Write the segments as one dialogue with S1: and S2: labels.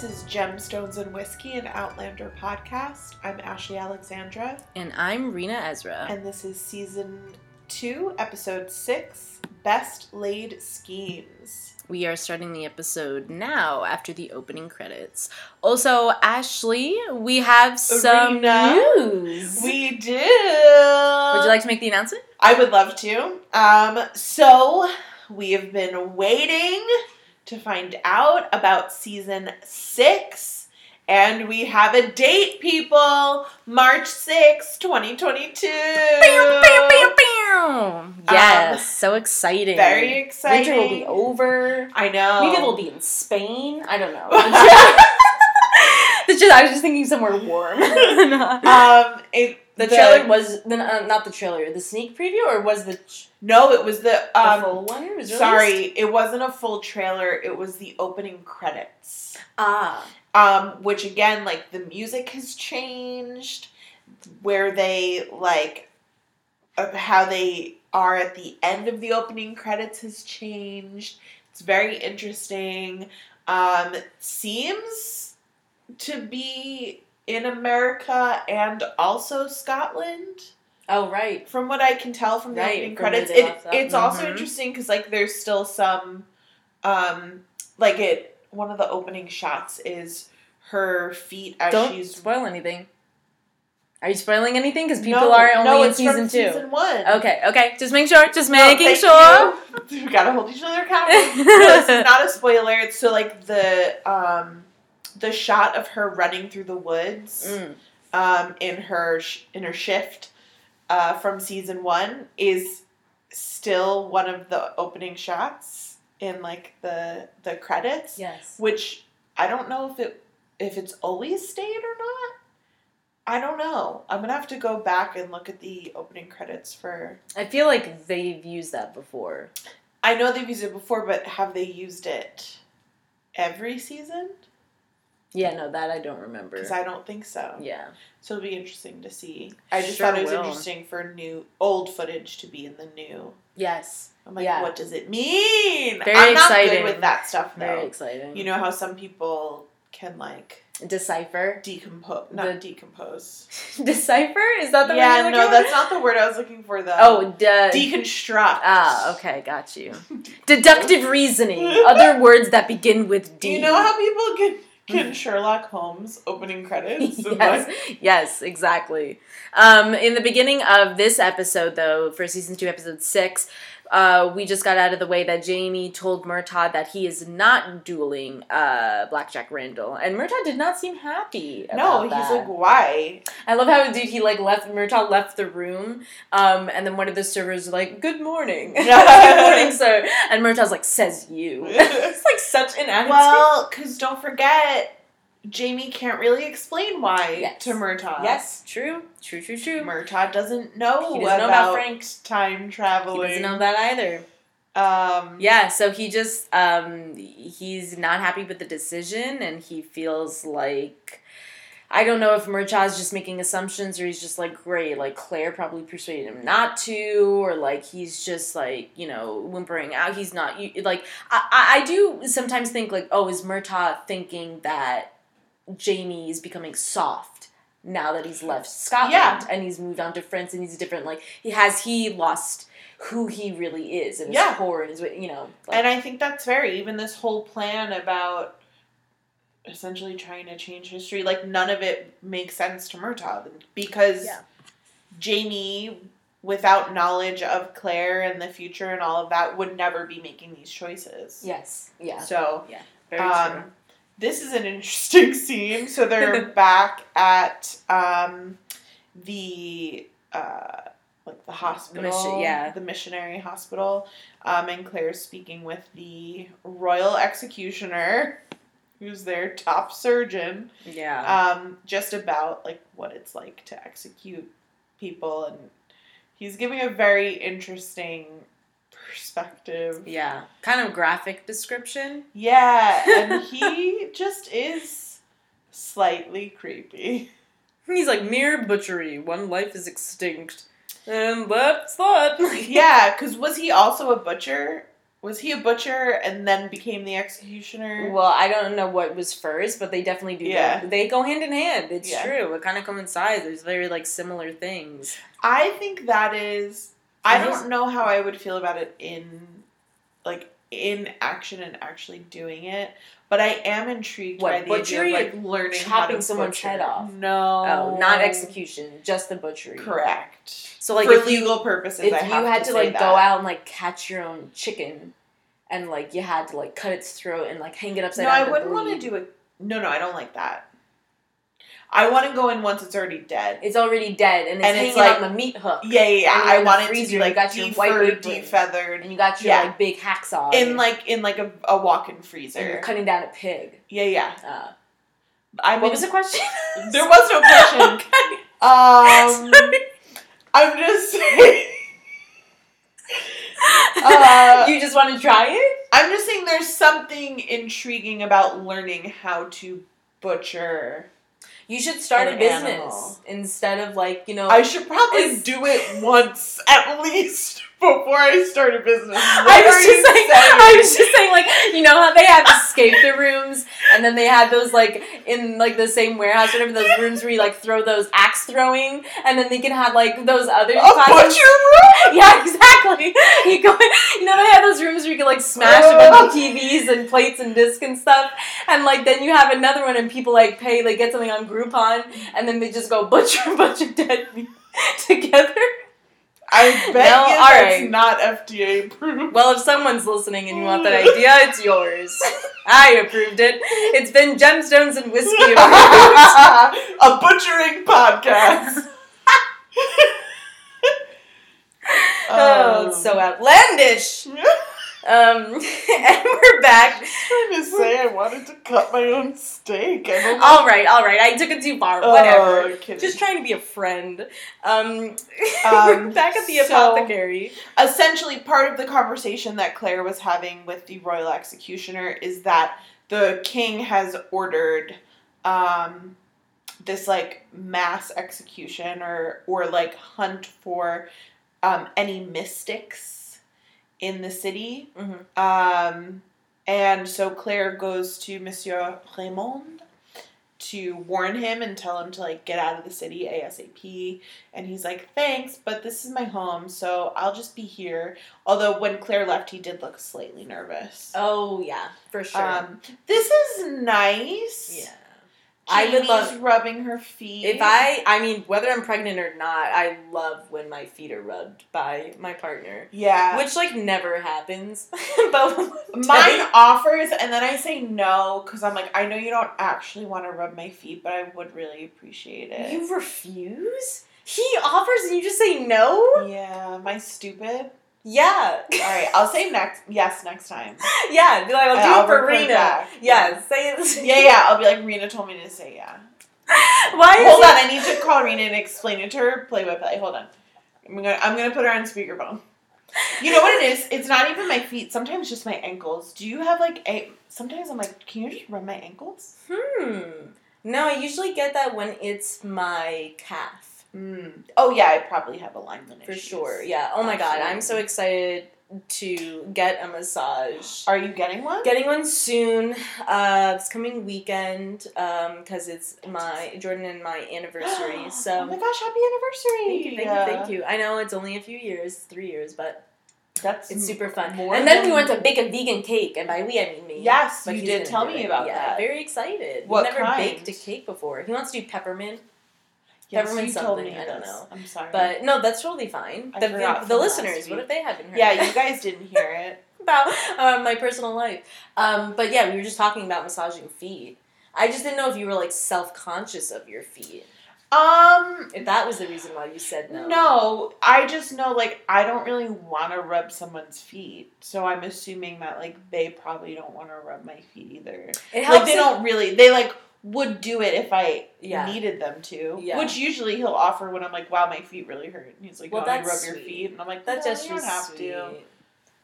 S1: This is Gemstones and Whiskey, an Outlander podcast. I'm Ashley Alexandra,
S2: And I'm Reena Ezra.
S1: and this is season two, episode six Best Laid Schemes.
S2: we are starting the episode now after the opening credits. Also, Ashley, we have some news.
S1: We do.
S2: Would you like to make the announcement?
S1: I would love to. Um, so we have been waiting to find out about season six. And we have a date, people! March sixth, 2022.
S2: Yes, so exciting.
S1: Um, Very exciting.
S2: Winter will be over.
S1: I know.
S2: Maybe we'll be in Spain. I don't know. It's just, I was just thinking somewhere warm.
S1: Um, it,
S2: the trailer was the, uh, not the trailer, the sneak preview, or was the, ch-
S1: No, it was the.
S2: the
S1: Um,
S2: full one? Was
S1: sorry, it wasn't a full trailer. It was the opening credits.
S2: Ah,
S1: um, which again, like the music has changed, where they like of how they are at the end of the opening credits has changed. It's very interesting. Um, seems to be in America and also Scotland.
S2: oh right.
S1: From what I can tell from the
S2: Right,
S1: opening
S2: from
S1: credits, it,
S2: left that.
S1: it's also
S2: Mhm.
S1: interesting because like there's still some, um, like it. One of the opening shots is her feet as
S2: Don't
S1: she's.
S2: spoil anything. Are you spoiling anything? Because people
S1: No,
S2: are only
S1: no,
S2: in season
S1: from
S2: two.
S1: Season one.
S2: Okay, okay. Just make sure. Just
S1: No,
S2: making
S1: thank
S2: sure.
S1: you. We gotta hold each other accountable. no, this is not a spoiler. It's so like the um, the shot of her running through the woods.
S2: Mm.
S1: um, in her sh- in her shift uh, from season one is still one of the opening shots in like the the credits,
S2: Yes.
S1: which I don't know if it if it's always stayed or not. I don't know. I'm gonna have to go back and look at the opening credits for.
S2: I feel like they've used that before.
S1: I know they've used it before, but have they used it every season?
S2: Yeah, no, that I don't remember.
S1: Because I don't think so.
S2: yeah.
S1: So it'll be interesting to see. I just
S2: Sure
S1: thought it was
S2: will.
S1: interesting for new old footage to be in the new.
S2: Yes.
S1: I'm like,
S2: Yeah.
S1: what does it mean?
S2: Very
S1: I'm not
S2: exciting.
S1: good with that stuff
S2: Very
S1: though.
S2: exciting.
S1: You know how some people can like
S2: Decipher.
S1: decompose, not
S2: The-
S1: decompose.
S2: Decipher? Is that the word
S1: yeah, no, that's not the word I was looking for though.
S2: Oh, de-
S1: deconstruct.
S2: Ah, okay, got you. Deductive reasoning. Other words that begin with
S1: Do
S2: D.
S1: you know how people can can Sherlock Holmes opening credits?
S2: yes,
S1: like-
S2: yes, exactly. Um, in the beginning of this episode, though, for season two, episode six, uh, we just got out of the way that Jamie told Murtagh that he is not dueling uh, Black Jack Randall, and Murtagh did not seem happy.
S1: no, he's
S2: that.
S1: like, why?
S2: I love how dude he like left Murtagh left the room, um, and then one of the servers was like, "Good morning, good morning, sir," and Murtagh's like, "Says you." it's like such an attitude.
S1: Well, because don't forget, Jamie can't really explain why
S2: Yes.
S1: to Murtagh.
S2: yes, true, true, true, true.
S1: Murtagh doesn't know,
S2: He doesn't know
S1: about,
S2: about Frank.
S1: time
S2: He doesn't know that either.
S1: Um,
S2: Yeah, so he just um he's not happy with the decision and he feels like I don't know if Murtagh's just making assumptions or he's just like great, like Claire probably persuaded him not to, or like he's just like you know whimpering out. He's not you like I I I do sometimes think like oh is Murtagh thinking that Jamie is becoming soft now that he's left Scotland
S1: Yeah.
S2: and he's moved on to France and he's different like he has he lost who he really is and his core and his you know like,
S1: And I think that's very even this whole plan about essentially trying to change history. Like none of it makes sense to Murtagh because
S2: Yeah.
S1: Jamie, without knowledge of Claire and the future and all of that, would never be making these choices.
S2: yes yeah
S1: So yeah.
S2: very
S1: um,
S2: true
S1: this is an interesting scene. So they're back at um, the uh, like the hospital,
S2: mission- yeah.
S1: the missionary hospital, um, and Claire's speaking with the royal executioner, who's their top surgeon,
S2: yeah
S1: um, just about like what it's like to execute people, and he's giving a very interesting perspective.
S2: yeah kind of graphic description
S1: Yeah, and he just is slightly creepy.
S2: he's like mere butchery one life is extinct and that's that
S1: Yeah, because was he also a butcher Was he a butcher and then became the executioner?
S2: Well, I don't know what was first, but they definitely do.
S1: Yeah.
S2: Go, they go hand in hand. It's
S1: Yeah.
S2: true. It kind of coincides. There's very like similar things.
S1: I think that is. I don't know how I would feel about it in, like in action and actually doing it, but I am intrigued
S2: What,
S1: by the
S2: butchery
S1: idea of like learning
S2: chopping
S1: to
S2: someone's
S1: butcher.
S2: head off?
S1: No,
S2: Oh, not execution, just the butchery.
S1: Correct.
S2: So like
S1: for
S2: if you
S1: legal purposes,
S2: if
S1: I
S2: you had to,
S1: say
S2: like
S1: that.
S2: go out and like catch your own chicken, and like you had to like cut its throat and like hang it upside
S1: No,
S2: down.
S1: No,
S2: I
S1: wouldn't want to do it. No, no, I don't like that. I want to go in once it's already dead.
S2: It's already dead and it's
S1: And
S2: hanging
S1: it's like-
S2: on the meat hook.
S1: Yeah, yeah, yeah. I want it to
S2: freezer,
S1: be
S2: you
S1: like
S2: got your white
S1: defeathered,
S2: and you got your
S1: Yeah.
S2: like big hacksaw
S1: in like in like a, a walk-in
S2: and you're
S1: freezer.
S2: cutting down a pig.
S1: Yeah, yeah.
S2: Uh,
S1: I mean,
S2: what was the question?
S1: there was no question.
S2: okay.
S1: Um,
S2: Sorry.
S1: I'm just saying. Uh,
S2: you just want to try it?
S1: I'm just saying there's something intriguing about learning how to butcher.
S2: You should start a business
S1: animal.
S2: instead of like you know.
S1: I should probably do it once at least before I start a business.
S2: I was just
S1: you
S2: saying, I was just saying, like, you know how they have escape the rooms, and then they had those, like, in, like, the same warehouse, whatever, those rooms where you, like, throw those axe throwing, and then they can have, like, those other
S1: a
S2: classes.
S1: butcher room?
S2: Yeah, exactly. You go, you know, they have those rooms where you can, like, smash a bunch of TVs and plates and discs and stuff, and, like, then you have another one, and people, like, pay, like, get something on Groupon, and then they just go butcher, a bunch of dead meat together.
S1: I bet
S2: No,
S1: you
S2: all
S1: that's
S2: right.
S1: not FDA approved.
S2: Well, if someone's listening and you want that mm. idea, it's yours. I approved it. It's been gemstones and whiskey approved.
S1: a butchering podcast.
S2: oh, it's so outlandish. Um. Um, and we're back.
S1: trying to say I wanted to cut my own steak.
S2: All right, all right. I took it too far.
S1: Oh,
S2: Whatever. Just trying to be a friend. Um,
S1: Um,
S2: back at the
S1: so-
S2: apothecary.
S1: essentially part of the conversation that Claire was having with the royal executioner is that the king has ordered um, this like mass execution or or like hunt for um, any mystics in the city.
S2: Mhm.
S1: Um, and so Claire goes to Monsieur Raymond to warn him and tell him to like get out of the city ASAP. And he's like, thanks, but this is my home, so I'll just be here. Although when Claire left, he did look slightly nervous.
S2: Oh yeah, for sure.
S1: Um, this is nice.
S2: yeah. I would love-
S1: rubbing her feet.
S2: If I, I mean, whether I'm pregnant or not, I love when my feet are rubbed by my partner.
S1: yeah,
S2: Which like never happens, but
S1: mine offers, and then I say no because I'm like, I know you don't actually want to rub my feet, but I would really appreciate it.
S2: you refuse. He offers and you just say no.
S1: yeah, am I stupid?
S2: Yeah,
S1: All right, I'll say next. Yes, next time.
S2: yeah. Be like, I'll
S1: And
S2: do
S1: I'll
S2: it for Reena.
S1: back.
S2: Yeah, say it.
S1: Yeah, yeah. I'll be like, Reena told me to say yeah.
S2: Why? Is
S1: Hold on, I need to call Reena and explain it to her play by play. Hold on. I'm gonna I'm gonna put her on speakerphone. You know what it is? It's not even my feet. Sometimes just my ankles. Do you have like a? Sometimes I'm like, can you just rub my ankles?
S2: Hmm. No, I usually get that when it's my calf.
S1: Mm. Oh yeah, I probably have alignment
S2: For
S1: issues.
S2: sure. Yeah. Oh my god, I'm so excited to get a massage.
S1: Are you getting one?
S2: Getting one soon. Uh, this coming weekend. Um, because it's my Jordan and my anniversary. So.
S1: oh my gosh, happy anniversary!
S2: Thank you, thank you, thank you. I know it's only a few years, three years, but
S1: That's
S2: it's super fun. And then we went to bake a vegan cake, and by we I mean me.
S1: Yes,
S2: But
S1: you did tell me
S2: it.
S1: about
S2: yeah,
S1: that.
S2: Very excited.
S1: What
S2: We've never
S1: kind?
S2: baked a cake before. He wants to do peppermint,
S1: Yes,
S2: peppermint
S1: you told
S2: something,
S1: me
S2: I don't
S1: this.
S2: know.
S1: I'm sorry.
S2: but no, that's totally fine.
S1: I
S2: the
S1: forgot
S2: the,
S1: from
S2: listeners,
S1: last
S2: what
S1: week.
S2: if they haven't heard?
S1: yeah, you guys didn't hear it.
S2: about uh, my personal life. Um, but yeah, we were just talking about massaging feet. I just didn't know if you were like self conscious of your feet.
S1: Um,
S2: If that was the reason why you said no.
S1: No, I just know like I don't really want to rub someone's feet, so I'm assuming that like they probably don't want to rub my feet either.
S2: It
S1: Like
S2: helps.
S1: they
S2: if-
S1: don't really. They like would do it if I
S2: Yeah.
S1: needed them to.
S2: Yeah.
S1: Which usually he'll offer when I'm like, "Wow, my feet really hurt." And he's like,
S2: Well,
S1: "Well, I rub
S2: that's
S1: your feet," and I'm like,
S2: That's
S1: "No,
S2: just
S1: you don't have to."
S2: sweet.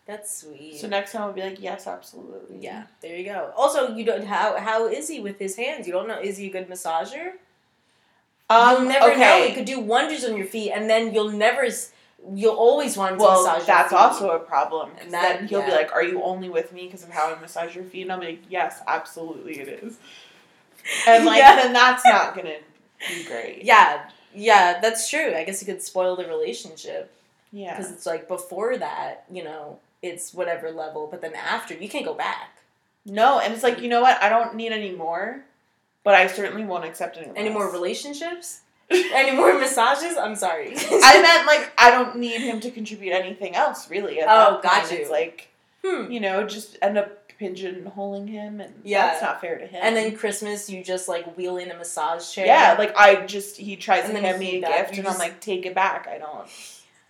S2: That's sweet.
S1: So next time I'll be like, "Yes, absolutely."
S2: yeah, there you go. Also, you don't how how is he with his hands? You don't know. Is he a good massager?
S1: Um.
S2: you'll never know. He could do wonders on your feet, and then you'll never you'll always want to
S1: Well,
S2: massage.
S1: that's
S2: your feet.
S1: That's also a problem.
S2: And that-
S1: then he'll be like, "Are you only with me because of how I massage your feet?" And I'm like, "Yes, absolutely, it is." And like,
S2: Yeah.
S1: then that's not gonna be great.
S2: yeah, yeah, that's true. I guess it could spoil the relationship
S1: yeah.
S2: because it's like before that, you know, it's whatever level, but then after you can't go back.
S1: No, and it's like you know what? I don't need any more, but I certainly won't accept any.
S2: Any more relationships? Any more massages? I'm sorry.
S1: I meant like I don't need him to contribute anything else really.
S2: Oh, got
S1: point.
S2: you.
S1: It's like
S2: hmm.
S1: you know, just end up pigeonholing him, and
S2: Yeah.
S1: that's not fair to him.
S2: And then Christmas, you just like wheel in a massage chair.
S1: yeah, like I just he tries
S2: And
S1: to hand me a
S2: back-
S1: gift,
S2: you
S1: and I'm like, take it back. I don't.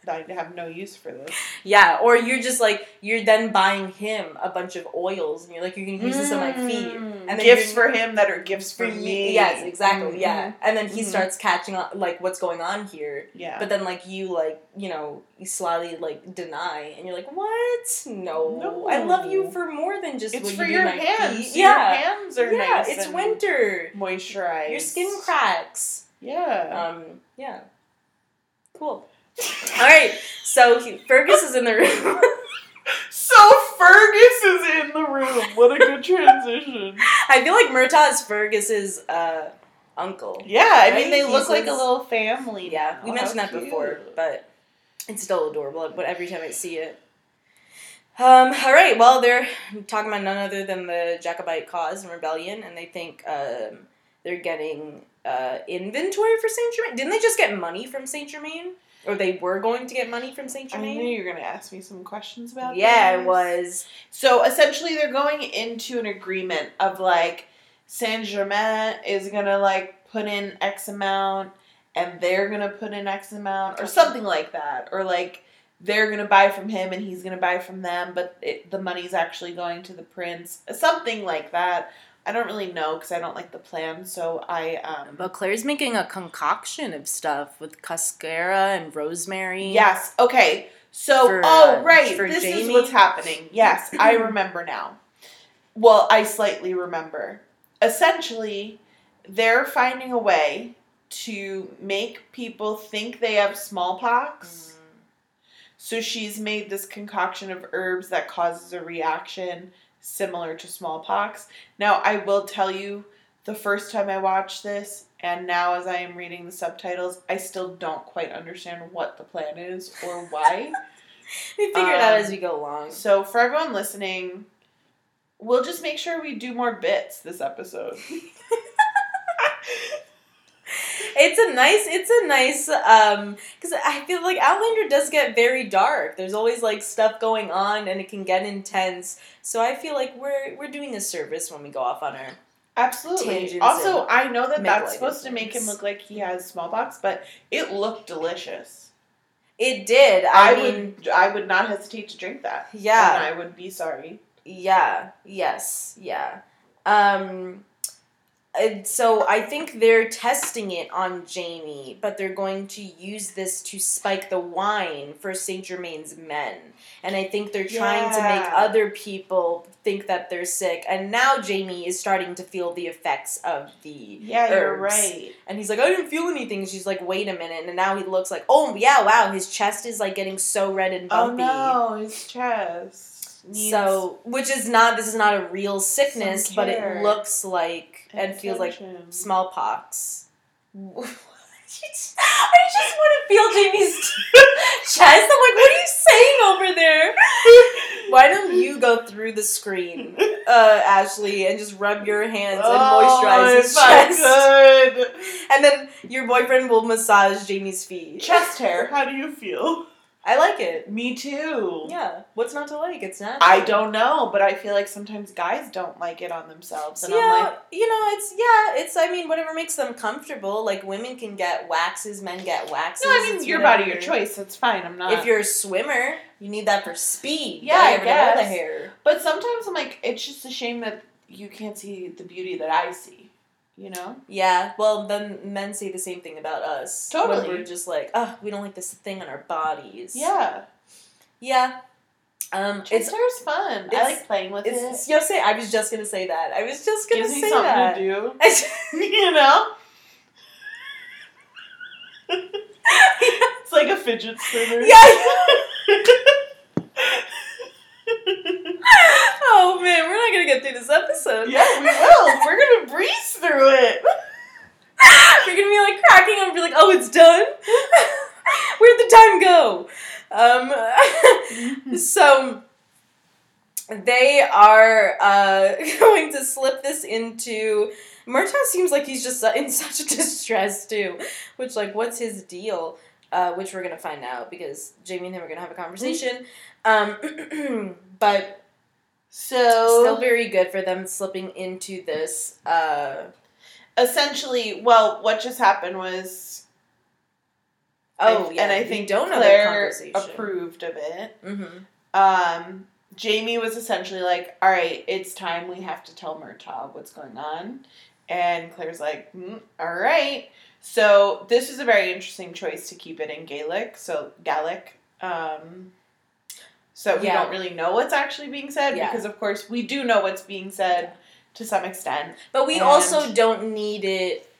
S1: I have no use for this.
S2: Yeah, or you're just like you're then buying him a bunch of oils, and you're like, you're gonna use this on my feet.
S1: Mm.
S2: And then
S1: gifts for him that are gifts for,
S2: For
S1: me.
S2: yes, exactly,
S1: Mhm.
S2: yeah. And then he
S1: Mhm.
S2: starts catching on, like, what's going on here.
S1: Yeah.
S2: But then, like, you, like, you know, you slyly, like, deny, and you're like, what? No.
S1: No.
S2: I love you for more than just
S1: it's for
S2: you
S1: your hands.
S2: feet.
S1: Your
S2: Yeah.
S1: hands are
S2: yeah,
S1: nice.
S2: it's winter.
S1: Moisturized.
S2: Your skin cracks.
S1: Yeah.
S2: Um, yeah. Cool. All right, so he, Fergus is in the room.
S1: so Fergus is in the room. What a good transition.
S2: I feel like Murtagh is Fergus's uh, uncle.
S1: Yeah, I mean they
S2: He's
S1: look like a little family.
S2: Yeah,
S1: now.
S2: we mentioned
S1: How
S2: that before, but it's still adorable. But every time I see it, um, all right. Well, they're talking about none other than the Jacobite cause and rebellion, and they think um, they're getting uh, inventory for Saint Germain. Didn't they just get money from Saint Germain, or they were going to get money from Saint Germain.
S1: I knew you were gonna ask me some questions about.
S2: Yeah,
S1: this.
S2: was.
S1: So essentially, they're going into an agreement of like Saint Germain is gonna like put in X amount, and they're gonna put in X amount, or something like that, or like they're gonna buy from him and he's gonna buy from them, but it, the money's actually going to the prince, something like that. I don't really know because I don't like the plan, so I um.
S2: But Claire's making a concoction of stuff with cascara and rosemary.
S1: Yes. Okay. So,
S2: For,
S1: oh
S2: uh,
S1: right, this is what's happening. Yes, I remember now. Well, I slightly remember. Essentially, they're finding a way to make people think they have smallpox.
S2: Mm.
S1: So she's made this concoction of herbs that causes a reaction similar to smallpox. Now, I will tell you, the first time I watched this, and now as I am reading the subtitles, I still don't quite understand what the plan is or why.
S2: We figure it out
S1: Um,
S2: as we go along.
S1: so, for everyone listening, we'll just make sure we do more bits this episode.
S2: It's a nice, it's a nice, um, because I feel like Outlander does get very dark. There's always like stuff going on, and it can get intense. So I feel like we're we're doing a service when we go off on our.
S1: Absolutely. Also, I know that that's supposed to make him look like he has smallpox, but it looked delicious.
S2: It did. I,
S1: I,
S2: mean,
S1: would I would not hesitate to drink that.
S2: Yeah.
S1: And I would be sorry.
S2: yeah, yes, yeah. Um, so I think they're testing it on Jamie, but they're going to use this to spike the wine for Saint Germain's men, and I think they're trying to make other people think that they're sick. And now Jamie is starting to feel the effects of the
S1: Yeah, you're right.
S2: And he's like, I didn't feel anything. She's like, wait a minute. And now he looks like, oh yeah, wow, his chest is like getting so red and
S1: oh,
S2: bumpy.
S1: Oh no, his chest. Needs
S2: So, which is not this is not a real sickness, but it looks like and feels like smallpox. I just want to feel Jamie's chest. I'm like, what are you saying over there? Why don't you go through the screen, uh, Ashley, and just rub your hands and moisturize his
S1: if I
S2: chest,
S1: could.
S2: and then your boyfriend will massage Jamie's feet.
S1: Chest hair. How do you feel?
S2: I like it.
S1: Me too.
S2: Yeah, what's not to like? It's natural.
S1: I don't know, but I feel like sometimes guys don't like it on themselves, and
S2: yeah,
S1: I'm like,
S2: you know, it's yeah, it's I mean, whatever makes them comfortable. Like women can get waxes, men get waxes.
S1: no, I mean
S2: it's
S1: your
S2: whatever.
S1: body, your choice. It's fine. I'm not.
S2: If you're a swimmer, you need that for speed.
S1: Yeah, I
S2: get rid of all the
S1: guess.
S2: hair.
S1: But sometimes I'm like, it's just a shame that you can't see the beauty that I see. You know?
S2: Yeah, well, then men say the same thing about us.
S1: Totally.
S2: We're just like, oh, we don't like this thing on our bodies.
S1: Yeah.
S2: Yeah. Um, it's
S1: is fun. I like playing with
S2: it's,
S1: it.
S2: it's you know, say I was just gonna say that. I was just gonna
S1: Gives me
S2: say
S1: something
S2: that.
S1: to do. you know? it's like a fidget spinner.
S2: Yeah. oh man, we're not gonna get through this episode.
S1: Yeah, we will. We're gonna breeze through it.
S2: We're gonna be like cracking and be like, oh, it's done? Where'd the time go? Um, so they are uh, going to slip this into. Murtagh seems like he's just in such distress too, which like, what's his deal? Uh, which we're gonna find out because Jamie and him are gonna have a conversation. Um, but
S1: So
S2: still very good for them slipping into this. Uh,
S1: essentially, well, what just happened was
S2: oh
S1: I-
S2: yeah,
S1: and I think
S2: don't know
S1: Claire
S2: conversation.
S1: approved of it.
S2: Mm-hmm.
S1: Um, Jamie was essentially like, "All right, it's time. We have to tell Murtagh what's going on," and Claire's like, mm, "All right." So this is a very interesting choice to keep it in Gaelic. So Gaelic. Um, so we
S2: Yeah.
S1: don't really know what's actually being said
S2: Yeah.
S1: because, of course, we do know what's being said to some extent.
S2: But we
S1: And-
S2: also don't need it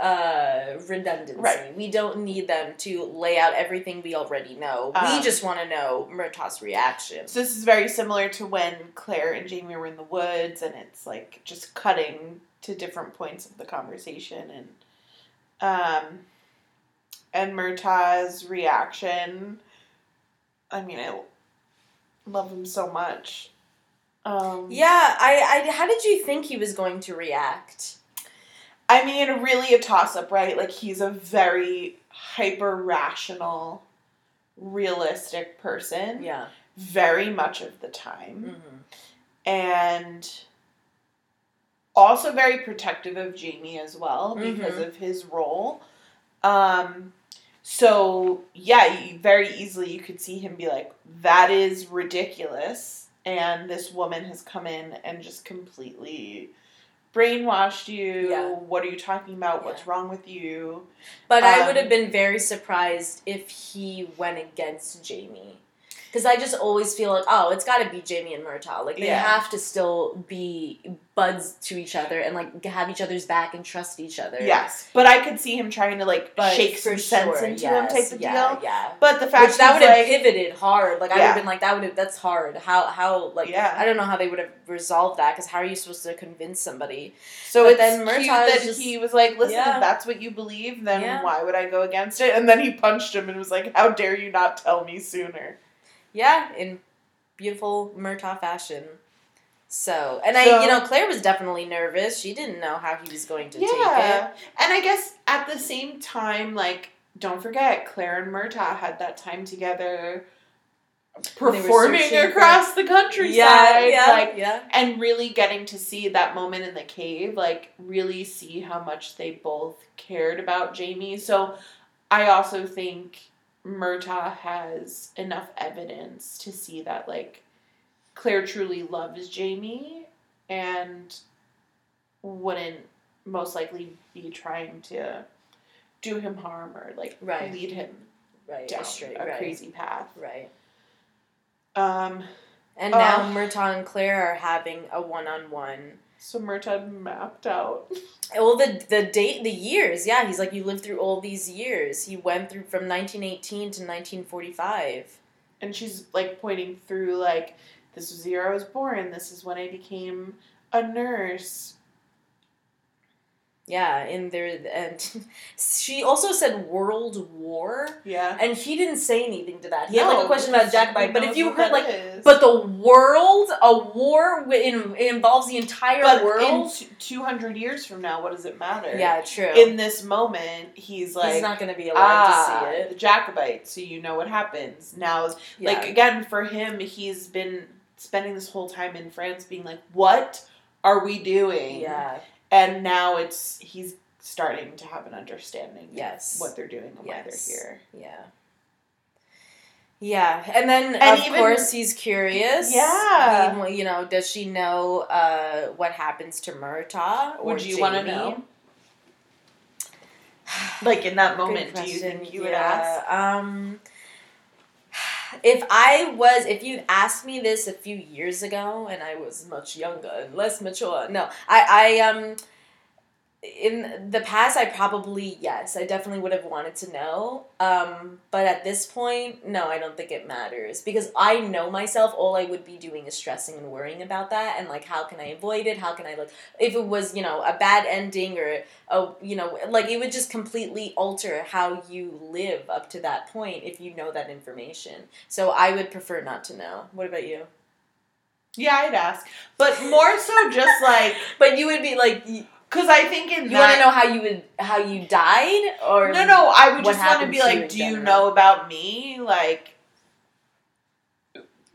S2: uh redundancy.
S1: Right.
S2: We don't need them to lay out everything we already know. we
S1: Um,
S2: just want to know Murtagh's reaction.
S1: So this is very similar to when Claire and Jamie were in the woods, and it's like just cutting to different points of the conversation, and um, and Murtagh's reaction. I mean, I love him so much. Um,
S2: Yeah, I, I how did you think he was going to react?
S1: I mean, really a toss up, right? Like he's a very hyper rational, realistic person,
S2: Yeah.
S1: very much of the time.
S2: Mm-hmm.
S1: and also very protective of Jamie as well because
S2: Mhm.
S1: of his role. Um, so yeah, very easily you could see him be like, "That is ridiculous," and this woman has come in and just completely brainwashed you.
S2: Yeah.
S1: What are you talking about? What's wrong with you?
S2: But I
S1: Um,
S2: would have been very surprised if he went against Jamie. Because I just always feel like, oh, it's got to be Jamie and Murtagh. Like, they
S1: Yeah.
S2: have to still be buds to each other and, like, have each other's back and trust each other.
S1: Yes, but I could see him trying to like
S2: But
S1: shake some sense into
S2: yes,
S1: him, type of
S2: yeah,
S1: deal.
S2: Yeah.
S1: But the fact
S2: Which that would have
S1: like,
S2: pivoted hard. Like I would have been like, that would have that's hard. How how like
S1: Yeah.
S2: I don't know how they would have resolved that because how are you supposed to convince somebody?
S1: So
S2: But then Murtagh
S1: that
S2: just-
S1: he was like, "Listen,
S2: Yeah.
S1: if that's what you believe, then why would I go against it?" And then he punched him and was like, "How dare you not tell me sooner?"
S2: Yeah, in beautiful Murtagh fashion. So and I you know Claire was definitely nervous. She didn't know how he was going to take
S1: it. and I guess at the same time, like, don't forget, Claire and Murtagh had that time together, performing
S2: searching for-
S1: across the countryside,
S2: Yeah, yeah,
S1: like,
S2: yeah.
S1: and really getting to see that moment in the cave, like, really see how much they both cared about Jamie. So, I also think Murtagh has enough evidence to see that, like, Claire truly loves Jamie and wouldn't most likely be trying to do him harm or, like,
S2: Right.
S1: lead him
S2: Right,
S1: down
S2: straight,
S1: a
S2: right,
S1: crazy path.
S2: right.
S1: Um,
S2: And now
S1: Uh.
S2: Murtagh and Claire are having a one-on-one.
S1: So Murtagh mapped out.
S2: Well, the the date, the years, yeah. He's like, you lived through all these years. He went through from 1918 to 1945.
S1: and she's like pointing through like this was the year I was born. This is when I became a nurse.
S2: Yeah, in there, and she also said World War,
S1: Yeah.
S2: and he didn't say anything to that. He had like a question about Jacobite, but if you heard like,
S1: is.
S2: but the world, a war in, it involves the entire
S1: but
S2: world.
S1: in two hundred years from now, what does it matter?
S2: yeah, true.
S1: In this moment, he's like.
S2: He's not going to be allowed
S1: Ah,
S2: to see it.
S1: the Jacobites. So you know what happens now.
S2: Yeah.
S1: Like again, for him, he's been spending this whole time in France, being like, "What are we doing?"
S2: yeah,
S1: and now it's he's starting to have an understanding
S2: Yes.
S1: of what they're doing and why they're here.
S2: yeah. Yeah, and then
S1: And
S2: of
S1: even-
S2: course he's curious.
S1: Yeah.
S2: He- you know, does she know uh, what happens to Murtagh? or
S1: Would you want to know? Like in that moment, do you think you would
S2: Yeah,
S1: ask?
S2: Um, if I was, if you'd asked me this a few years ago, and I was much younger and less mature, no, I, I, um, in the past i probably yes i definitely would have wanted to know. Um, but at this point no i don't think it matters. Because i know myself all i would be doing is stressing and worrying about that. And like how can i avoid it? How can i like if it was you know a bad ending or a you know like it would just completely alter how you live up to that point if you know that information. So i would prefer not to know. What about you?
S1: Yeah, I'd ask, but more so just like
S2: but you would be like
S1: because I think in
S2: you want to know how you would how you died or
S1: no, no, I would just want to be like, do you know about me? Like,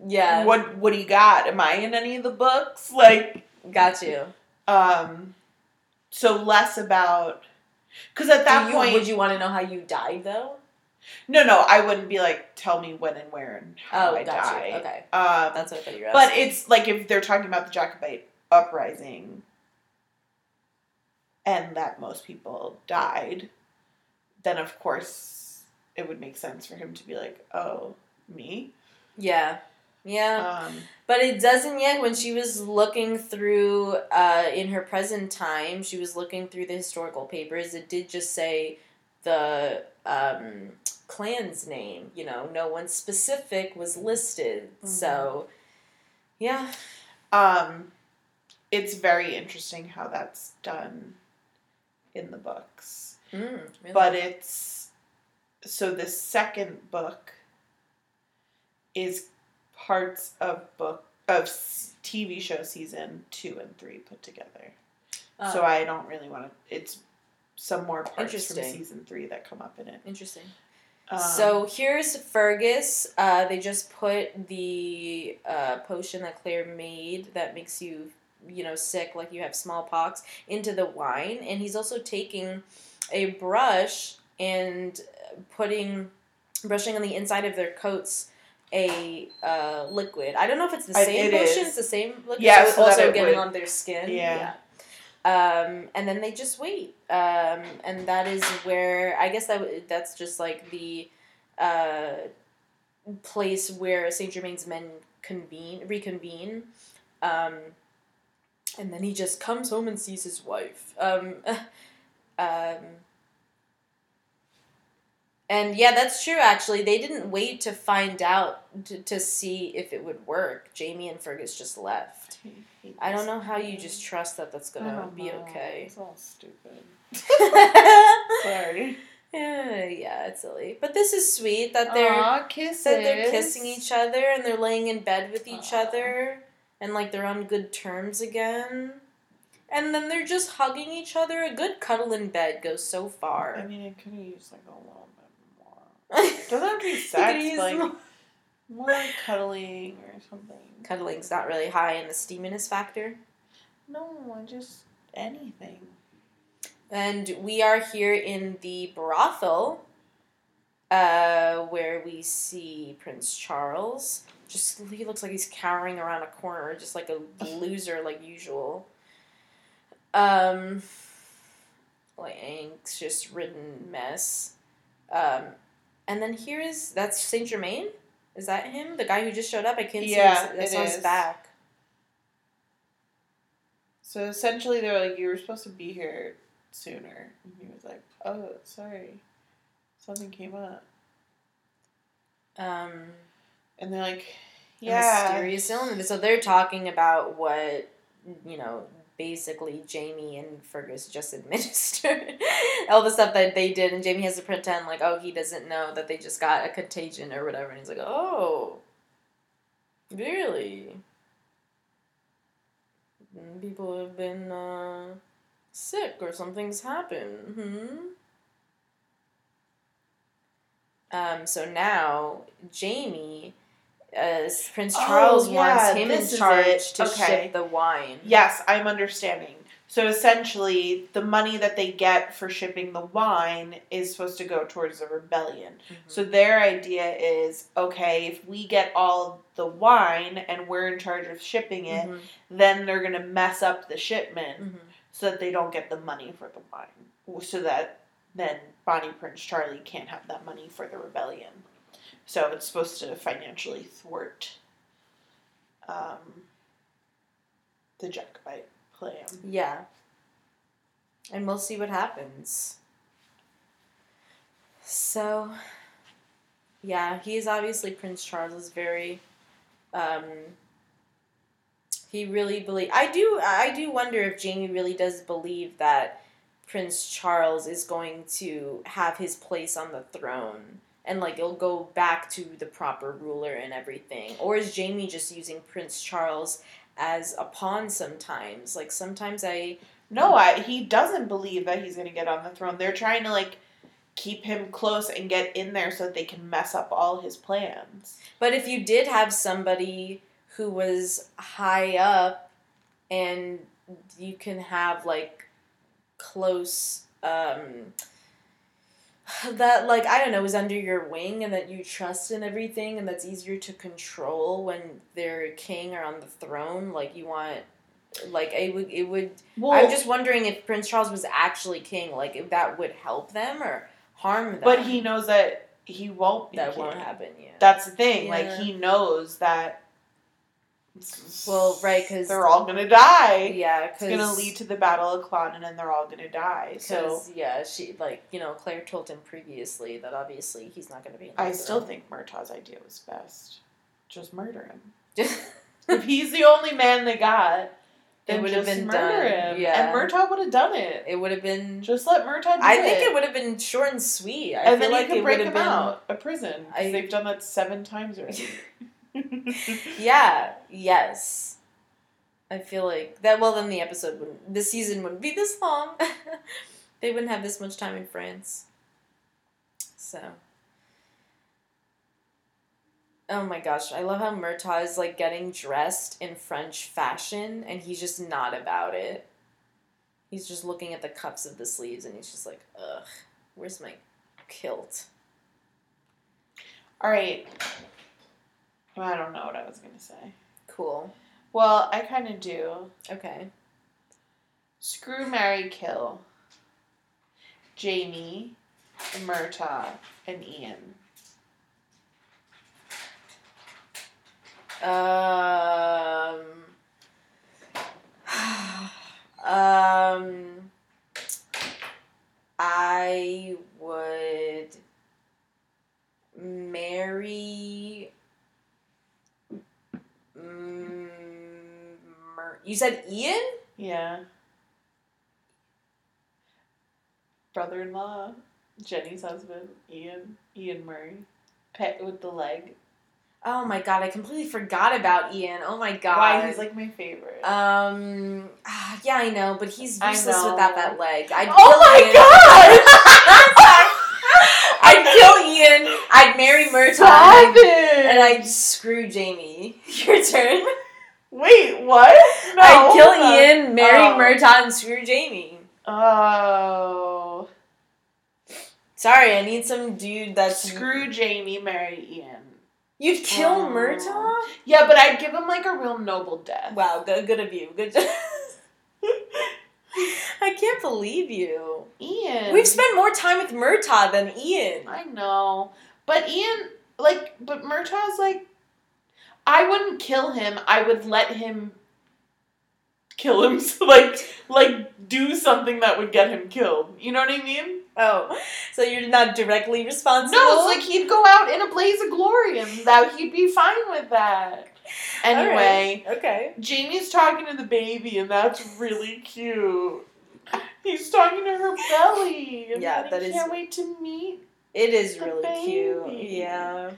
S2: yeah
S1: what what do you got? Am I in any of the books? Like,
S2: got you
S1: um, so less about because at that
S2: you,
S1: point,
S2: would you want to know how you died though?
S1: no, no, I wouldn't be like, tell me when and where and how
S2: Oh,
S1: I
S2: got
S1: died.
S2: you. Okay,
S1: Um,
S2: that's what I thought you were.
S1: but
S2: asking.
S1: it's like if they're talking about the Jacobite uprising and that most people died, then of course it would make sense for him to be like, oh, me?
S2: yeah, yeah.
S1: Um,
S2: But it doesn't yet. When she was looking through, uh, in her present time, she was looking through the historical papers. It did just say the um, clan's name. You know, no one specific was listed. So, yeah.
S1: um, it's very interesting how that's done in the books.
S2: Mm, really?
S1: But it's so the second book is parts of book of TV show season two and three put together.
S2: Oh,
S1: so I don't really want to. It's some more parts from
S2: Interesting.
S1: season three that come up in it.
S2: interesting.
S1: Um,
S2: so here's Fergus. Uh, they just put the uh, potion that Claire made that makes you, you know, sick, like you have smallpox, into the wine. And he's also taking a brush and putting, brushing on the inside of their coats a uh, liquid. I don't know if it's the
S1: I-
S2: same
S1: it
S2: potion.
S1: is.
S2: It's the same liquid.
S1: Yeah,
S2: so,
S1: so
S2: also getting
S1: would-
S2: on their skin.
S1: Yeah.
S2: Um, and then they just wait. Um, and that is where I guess that w- that's just like the uh, place where Saint Germain's men convene, reconvene. Um, and then he just comes home and sees his wife. Um, um, and yeah, that's true. Actually, they didn't wait to find out to, to see if it would work. Jamie and Fergus just left. I don't know how you just trust that that's gonna be
S1: know.
S2: okay.
S1: It's all stupid.
S2: yeah,
S1: Sorry.
S2: yeah, it's silly. But this is sweet that they're
S1: Aw, kisses.
S2: that they're kissing each other and they're laying in bed with each
S1: Aw.
S2: other and like they're on good terms again. And then they're just hugging each other. A good cuddle in bed goes so far.
S1: I mean, it could use like a little bit more. Doesn't have to be sex, like
S2: more-
S1: more like cuddling or something.
S2: Cuddling's not really high in the steaminess factor.
S1: No, just anything.
S2: And we are here in the brothel, uh, where we see Prince Charles. Just he looks like he's cowering around a corner, just like a loser, like usual. Um, like anxious ridden mess. Um, and then here is that's Saint Germain. Is that him? The guy who just showed up? I can't
S1: Yeah,
S2: see. His, I
S1: it
S2: his
S1: is.
S2: back.
S1: So essentially, they're like, "You were supposed to be here sooner." And he was like, "Oh, sorry, something came up."
S2: Um,
S1: And they're like,
S2: a
S1: "Yeah,
S2: mysterious illness. So they're talking about what you know, basically Jamie and Fergus just administered all the stuff that they did, and Jamie has to pretend like, oh, he doesn't know that they just got a contagion or whatever, and he's like, oh, really? People have been uh, sick or something's happened. Hmm. Um, so now Jamie, uh, Prince
S1: Oh,
S2: Charles
S1: yeah,
S2: wants him in charge to
S1: Okay.
S2: ship the wine.
S1: Yes, I'm understanding. So essentially, the money that they get for shipping the wine is supposed to go towards the rebellion.
S2: Mhm.
S1: So their idea is okay, if we get all the wine and we're in charge of shipping it,
S2: Mhm,
S1: then they're going to mess up the shipment
S2: mhm.
S1: so that they don't get the money for the wine. So that then Bonnie Prince Charlie can't have that money for the rebellion. So it's supposed to financially thwart um, the Jacobite plan.
S2: Yeah. and we'll see what happens. So, yeah, he is obviously Prince Charles is very. Um, he really believe. I do. I do wonder if Jamie really does believe that Prince Charles is going to have his place on the throne and like it'll go back to the proper ruler and everything, or is Jamie just using Prince Charles as a pawn sometimes? Like sometimes I
S1: No, I, he doesn't believe that he's going to get on the throne. They're trying to like keep him close and get in there so that they can mess up all his plans.
S2: But if you did have somebody who was high up and you can have like close um that like I don't know is under your wing and that you trust and everything and that's easier to control when they're king or on the throne like you want like it would it would
S1: Well,
S2: I'm just wondering if Prince Charles was actually king like if that would help them or harm them
S1: but he knows that he won't be.
S2: that
S1: king.
S2: won't happen yeah
S1: That's the thing. Like he knows that.
S2: Well, right, because
S1: they're all gonna die.
S2: yeah
S1: It's gonna lead to the Battle of Culloden, and then they're all gonna die. So
S2: yeah, she like you know Claire told him previously that obviously he's not going to be.
S1: I still think Murtagh's idea was best. Just murder him.
S2: Just-
S1: if he's the only man they got, then
S2: It would have been
S1: murder
S2: done,
S1: him.
S2: yeah.
S1: And Murtagh would have done it.
S2: it would have been.
S1: Just let Murtagh do
S2: I think it would have been short and sweet. I
S1: and
S2: feel
S1: then
S2: like
S1: you could break him
S2: been.
S1: out of prison.
S2: I-
S1: they've done that seven times already.
S2: Yeah. Yes. I feel like that. Well, then the episode wouldn't. The season wouldn't be this long. they wouldn't have this much time in France. So. Oh my gosh, I love how Murtagh is like getting dressed in French fashion and he's just not about it. He's just looking at the cuffs of the sleeves and he's just like, ugh, where's my kilt?
S1: All right. I don't know what I was gonna say.
S2: Cool.
S1: Well, I kind of do.
S2: Okay.
S1: Screw, marry, kill. Jamie, Murtagh, and Ian.
S2: Um. um. I would marry. Mm, you said Ian?
S1: Yeah. Brother-in-law, Jenny's husband, Ian, Ian Murray, pet with the leg.
S2: Oh my god, I completely forgot about Ian. Oh my god.
S1: Why he's like my favorite.
S2: Um. ah, Yeah, I know, but he's useless without that leg. I'd
S1: oh my
S2: Ian.
S1: god!
S2: I'd. I'd marry Murtagh.
S1: Stop
S2: And
S1: it!
S2: and I'd screw Jamie. Your turn.
S1: Wait, what? No.
S2: I'd kill
S1: on.
S2: Ian, marry
S1: Oh.
S2: Murtagh, and screw Jamie.
S1: Oh.
S2: Sorry, I need some dude that's
S1: Screw Jamie, marry Ian.
S2: You'd kill
S1: Oh.
S2: Murtagh?
S1: Yeah, but I'd give him like a real noble death.
S2: Wow, good, good of you. Good. I can't believe you.
S1: Ian.
S2: We've spent more time with Murtagh than Ian.
S1: I know. But Ian, like, but Murtagh's like, I wouldn't kill him. I would let him kill him. So, like, like, do something that would get him killed. You know what I mean?
S2: Oh, so you're not directly responsible?
S1: No, it's like he'd go out in a blaze of glory and that he'd be fine with that. Anyway,
S2: Okay.
S1: Jamie's talking to the baby, and that's really cute. He's talking to her belly.
S2: Yeah,
S1: I
S2: that is-
S1: can't wait to meet.
S2: It is really
S1: baby.
S2: cute. Yeah.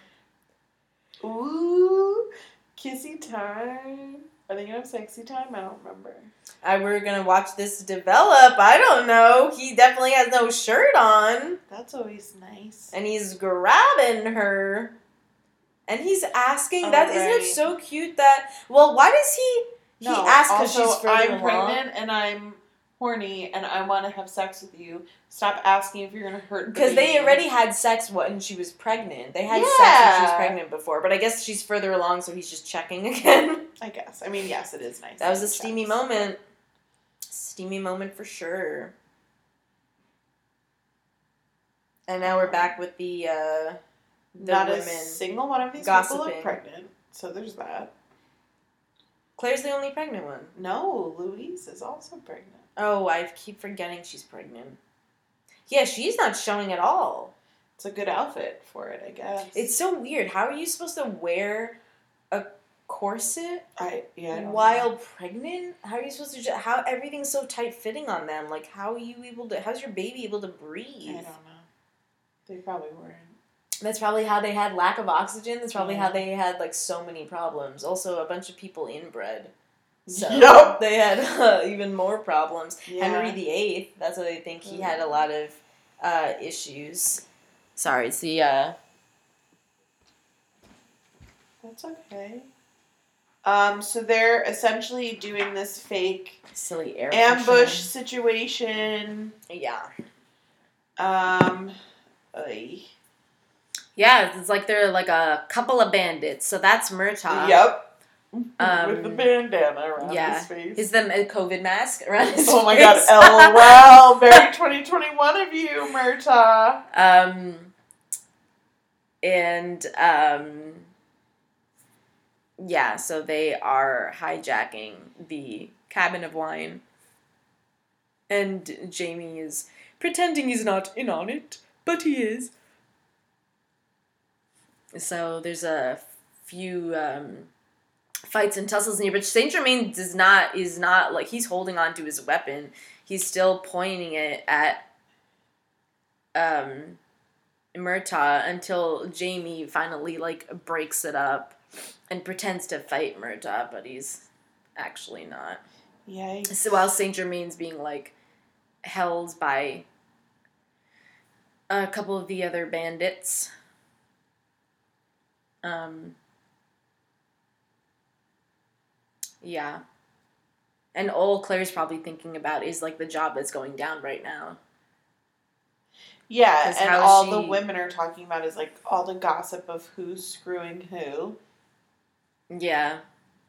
S1: Ooh, kissy time. Are they gonna have sexy time? I don't remember.
S2: I we're gonna watch this develop. I don't know. He definitely has no shirt on,
S1: That's always nice.
S2: and he's grabbing her, and he's asking. That isn't it so cute that? Well, why does he?
S1: no, He
S2: asked because she's
S1: I'm pregnant and I'm horny and I want to have sex with you. Stop asking if you're gonna hurt.
S2: Because they already had sex when she was pregnant. They had sex when she was pregnant before, but I guess she's further along, so he's just checking again.
S1: I guess. I mean, yes, it is nice.
S2: that was a
S1: Checks.
S2: steamy moment. Steamy moment for sure. And now we're back with the uh the
S1: Not a single one of these people
S2: gossiping.
S1: look pregnant. So there's that.
S2: Claire's the only pregnant one.
S1: No, Louise is also pregnant.
S2: Oh, I keep forgetting she's pregnant. Yeah, she's not showing at all.
S1: It's a good outfit for it, I guess.
S2: It's so weird. How are you supposed to wear a corset
S1: I yeah. I
S2: while
S1: know.
S2: pregnant? How are you supposed to? Ju- how everything's so tight fitting on them? Like, how are you able to? How's your baby able to breathe?
S1: I don't know. They probably weren't.
S2: That's probably how they had lack of oxygen. That's probably how they had like so many problems. Also, a bunch of people inbred. So
S1: Yup.
S2: they had uh, even more problems.
S1: Yeah.
S2: Henry VIII, that's what they think he had a
S1: Mm.
S2: lot of uh, issues. Sorry, it's the uh,
S1: That's okay. Um, so they're essentially doing this fake
S2: silly air
S1: ambush situation.
S2: Yeah,
S1: Um.
S2: Yeah, it's like they're like a couple of bandits. So that's Murtagh.
S1: yep.
S2: Um,
S1: With the bandana around
S2: yeah.
S1: his face.
S2: Is the a COVID mask around his
S1: oh my
S2: face.
S1: god, lol. Very 2021 of you, Murtagh.
S2: Um, and um, yeah, so they are hijacking the cabin of wine, and Jamie is pretending he's not in on it, but he is. So there's a few um, fights and tussles here, but Saint Germain does not is not like he's holding on to his weapon. He's still pointing it at um Murtagh until Jamie finally like breaks it up and pretends to fight Murtagh, but he's actually not.
S1: Yikes.
S2: So while Saint Germain's being like held by a couple of the other bandits. Um Yeah. And all Claire's probably thinking about is like the job that's going down right now.
S1: Yeah, and all the women are talking about is like all the gossip of who's screwing who.
S2: Yeah.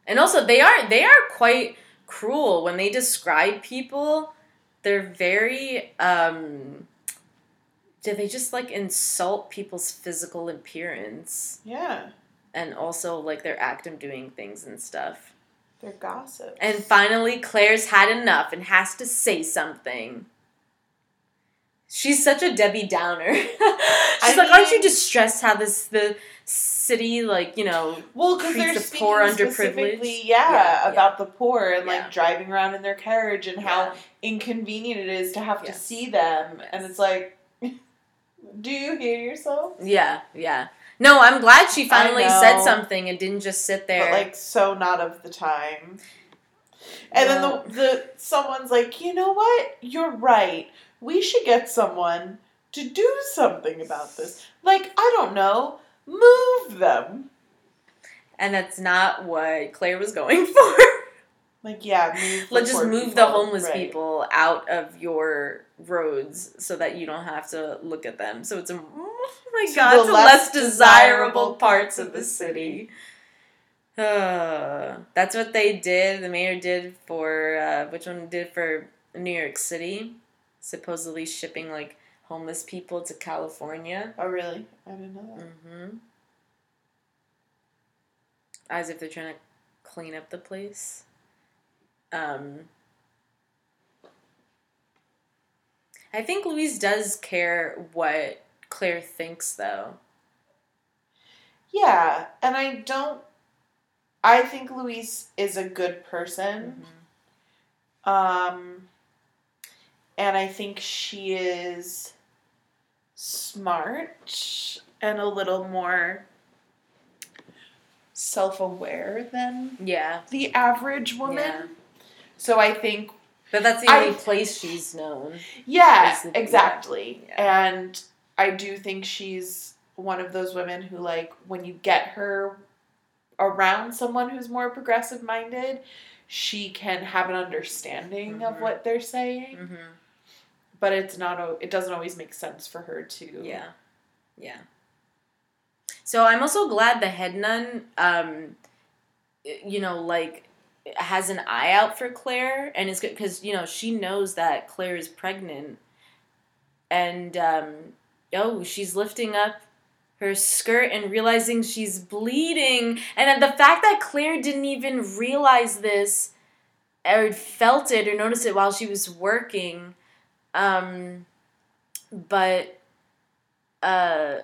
S2: And also they are they are quite cruel when they describe people. They're very um do they just like insult people's physical appearance
S1: Yeah,
S2: and also like their act of doing things and stuff.
S1: they're gossip.
S2: And finally Claire's had enough and has to say something. She's such a Debbie Downer. She's
S1: I
S2: like, aren't you
S1: mean-
S2: distressed how this the city like, you know,
S1: well, because they're
S2: the
S1: speaking
S2: poor, underprivileged.
S1: yeah,
S2: Yeah,
S1: about the poor and
S2: Yeah.
S1: like driving around in their carriage and how inconvenient it is to have to see them, and it's like, do you hear yourself?
S2: Yeah, yeah. No, I'm glad she finally said something and didn't just sit there.
S1: But like, so not of the time. And
S2: No.
S1: then the the someone's like, you know what? You're right. We should get someone to do something about this. Like, I don't know, move them.
S2: and that's not what Claire was going for.
S1: Like, yeah, move.
S2: Let's just move
S1: people.
S2: the homeless
S1: Right.
S2: people out of your roads so that you don't have to look at them. So it's a oh my
S1: To
S2: god,
S1: the less
S2: less desirable parts of the city. Uh, that's what they did. The mayor did for uh, which one did for New York City, supposedly shipping like homeless people to California.
S1: Oh, really? I didn't know that.
S2: Mm-hmm. As if they're trying to clean up the place. Um, I think Louise does care what Claire thinks, though.
S1: Yeah, and I don't. I think Louise is a good person. Um, and I think she is smart and a little more self aware than
S2: Yeah,
S1: the average woman.
S2: Yeah.
S1: So I think,
S2: but that's the
S1: I-
S2: only place she's known.
S1: yeah, exactly.
S2: Yeah.
S1: And I do think she's one of those women who, like, when you get her around someone who's more progressive minded, she can have an understanding of
S2: Mhm.
S1: what they're saying.
S2: Mm-hmm.
S1: But it's not, it doesn't always make sense for her to.
S2: Yeah, yeah. So I'm also glad the head nun, um, you know, like has an eye out for Claire and is good because you know she knows that Claire is pregnant, and um, oh, she's lifting up her skirt and realizing she's bleeding. And the fact that Claire didn't even realize this or felt it or notice it while she was working. Um, but uh,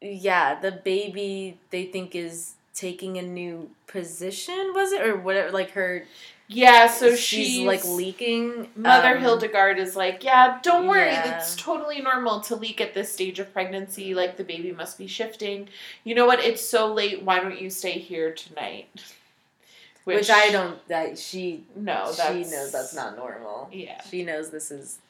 S2: yeah, the baby they think is taking a new position, was it? Or whatever, like her.
S1: Yeah, so
S2: she's,
S1: she's
S2: like leaking.
S1: Mother
S2: um,
S1: Hildegard is like, yeah, don't worry,
S2: Yeah.
S1: it's totally normal to leak at this stage of pregnancy. Like the baby must be shifting. You know what? It's so late. Why don't you stay here tonight?
S2: Which, I don't. That she
S1: No,
S2: she knows that's not normal.
S1: Yeah.
S2: She knows this is.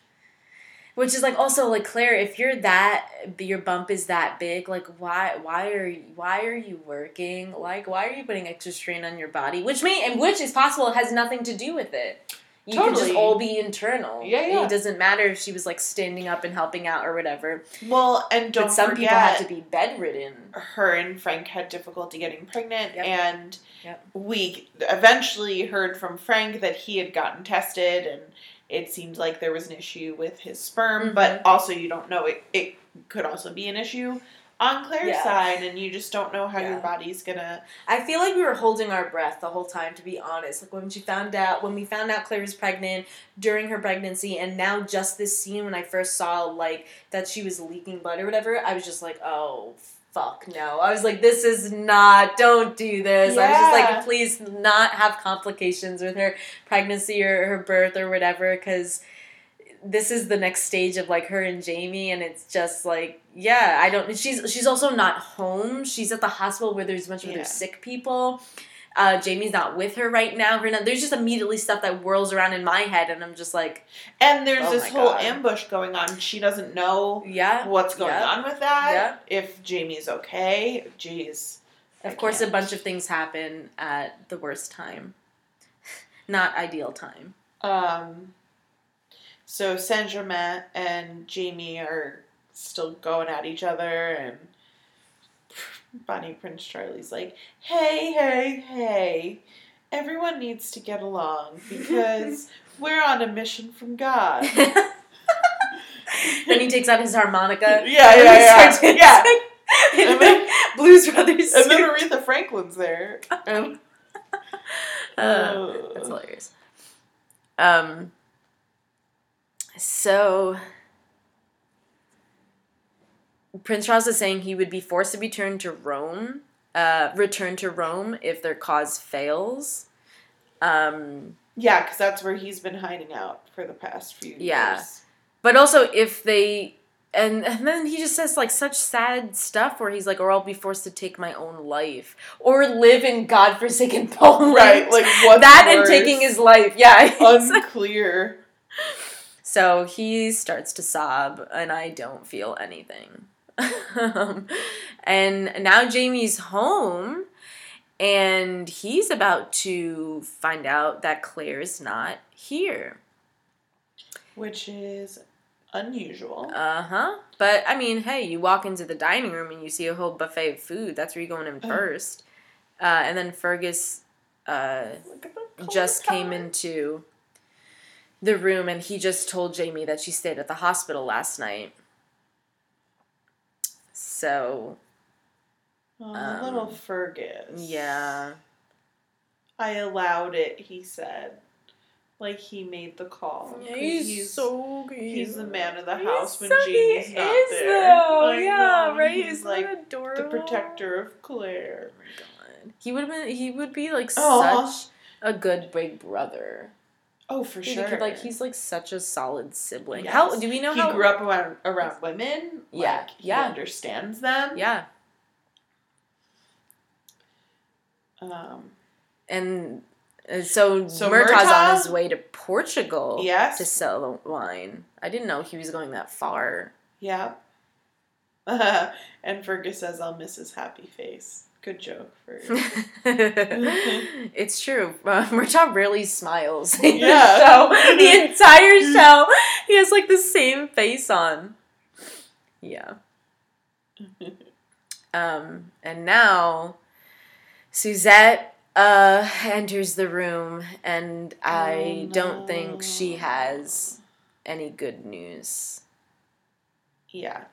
S2: Which is like also like Claire, if you're that your bump is that big, like why why are you, why are you working? Like why are you putting extra strain on your body? Which may and which is possible has nothing to do with it. You can just all be internal.
S1: Yeah, yeah.
S2: It doesn't matter if she was like standing up and helping out or whatever.
S1: Well, and don't
S2: but some people have to be bedridden.
S1: her and Frank had difficulty getting pregnant,
S2: Yep.
S1: and
S2: Yep.
S1: we eventually heard from Frank that he had gotten tested, and it seemed like there was an issue with his sperm.
S2: Mhm.
S1: But also, you don't know it. It could also be an issue on Claire's
S2: Yeah.
S1: side, and you just don't know how
S2: Yeah.
S1: your body's gonna.
S2: I feel like we were holding our breath the whole time, to be honest. Like when she found out, when we found out Claire was pregnant during her pregnancy, and now just this scene when I first saw like that she was leaking blood or whatever, I was just like, oh fuck no. I was like, this is not. Don't do this. I was just like, please not have complications with her pregnancy or her birth or whatever, because this is the next stage of like her and Jamie and it's just like yeah I don't she's she's also not home she's at the hospital where there's a bunch of
S1: Yeah.
S2: other sick people uh, Jamie's not with her right now her there's just immediately stuff that whirls around in my head and I'm just like
S1: And there's
S2: Oh
S1: this
S2: my
S1: whole
S2: God.
S1: ambush going on. She doesn't know
S2: yeah
S1: what's going
S2: Yeah.
S1: on with that.
S2: Yeah.
S1: If Jamie's okay, jeez. I
S2: of course a
S1: can't.
S2: bunch of things happen at the worst time not ideal time
S1: Um, so Saint Germain and Jamie are still going at each other, and Bonnie Prince Charlie's like, "Hey, hey, hey! Everyone needs to get along because we're on a mission from God."
S2: then he takes out his harmonica
S1: Yeah,
S2: and
S1: yeah,
S2: he
S1: yeah,
S2: starts
S1: yeah. And then-
S2: Blues Brothers
S1: And then. Aretha Franklin's there. And,
S2: Uh,
S1: uh,
S2: That's hilarious. Um. So. Prince Charles is saying he would be forced to return to Rome, uh, return to Rome if their cause fails. Um,
S1: yeah, because that's where he's been hiding out for the past few
S2: Yeah.
S1: years.
S2: but also if they, and, and then he just says like such sad stuff where he's like, or I'll be forced to take my own life, or live in godforsaken Poland.
S1: Right, like
S2: that
S1: worse?
S2: and taking his life. Yeah.
S1: Unclear.
S2: So he starts to sob, and I don't feel anything. Um, and now Jamie's home, and he's about to find out that Claire's not here.
S1: which is unusual.
S2: Uh huh. But I mean, hey, you walk into the dining room and you see a whole buffet of food. That's where you're going in
S1: Uh.
S2: first. Uh, and then Fergus uh, just came into the room and he just told Jamie that she stayed at the hospital last night. So,
S1: Oh,
S2: um,
S1: little Fergus.
S2: yeah.
S1: I allowed it. He said, like he made the call. 'cause he's
S2: so good.
S1: he's the man of the
S2: He's
S1: house when
S2: so-
S1: Jamie's
S2: he
S1: not
S2: is,
S1: there.
S2: Though.
S1: I
S2: yeah,
S1: know,
S2: right.
S1: He's
S2: He's
S1: like
S2: like
S1: the protector of Claire.
S2: Oh my god. He would have been. He would be like
S1: Aw.
S2: such a good big brother.
S1: Oh, for sure.
S2: could, like he's like such a solid sibling.
S1: Yes.
S2: How do we know how?
S1: he
S2: how?
S1: grew up around around women.
S2: Yeah,
S1: like, he
S2: yeah.
S1: understands them.
S2: Yeah,
S1: Um,
S2: and, and so,
S1: So
S2: Murtagh's on his way to Portugal
S1: yes.
S2: to sell the wine. I didn't know he was going that far.
S1: Yeah. and Fergus says, "I'll miss his happy face." Good joke, Fergus.
S2: it's true. Uh, Murtagh rarely smiles.
S1: Yeah.
S2: show. the entire show, he has like the same face on. Yeah. Um, and now Suzette uh enters the room, and I
S1: Oh,
S2: don't think she has any good news.
S1: yeah.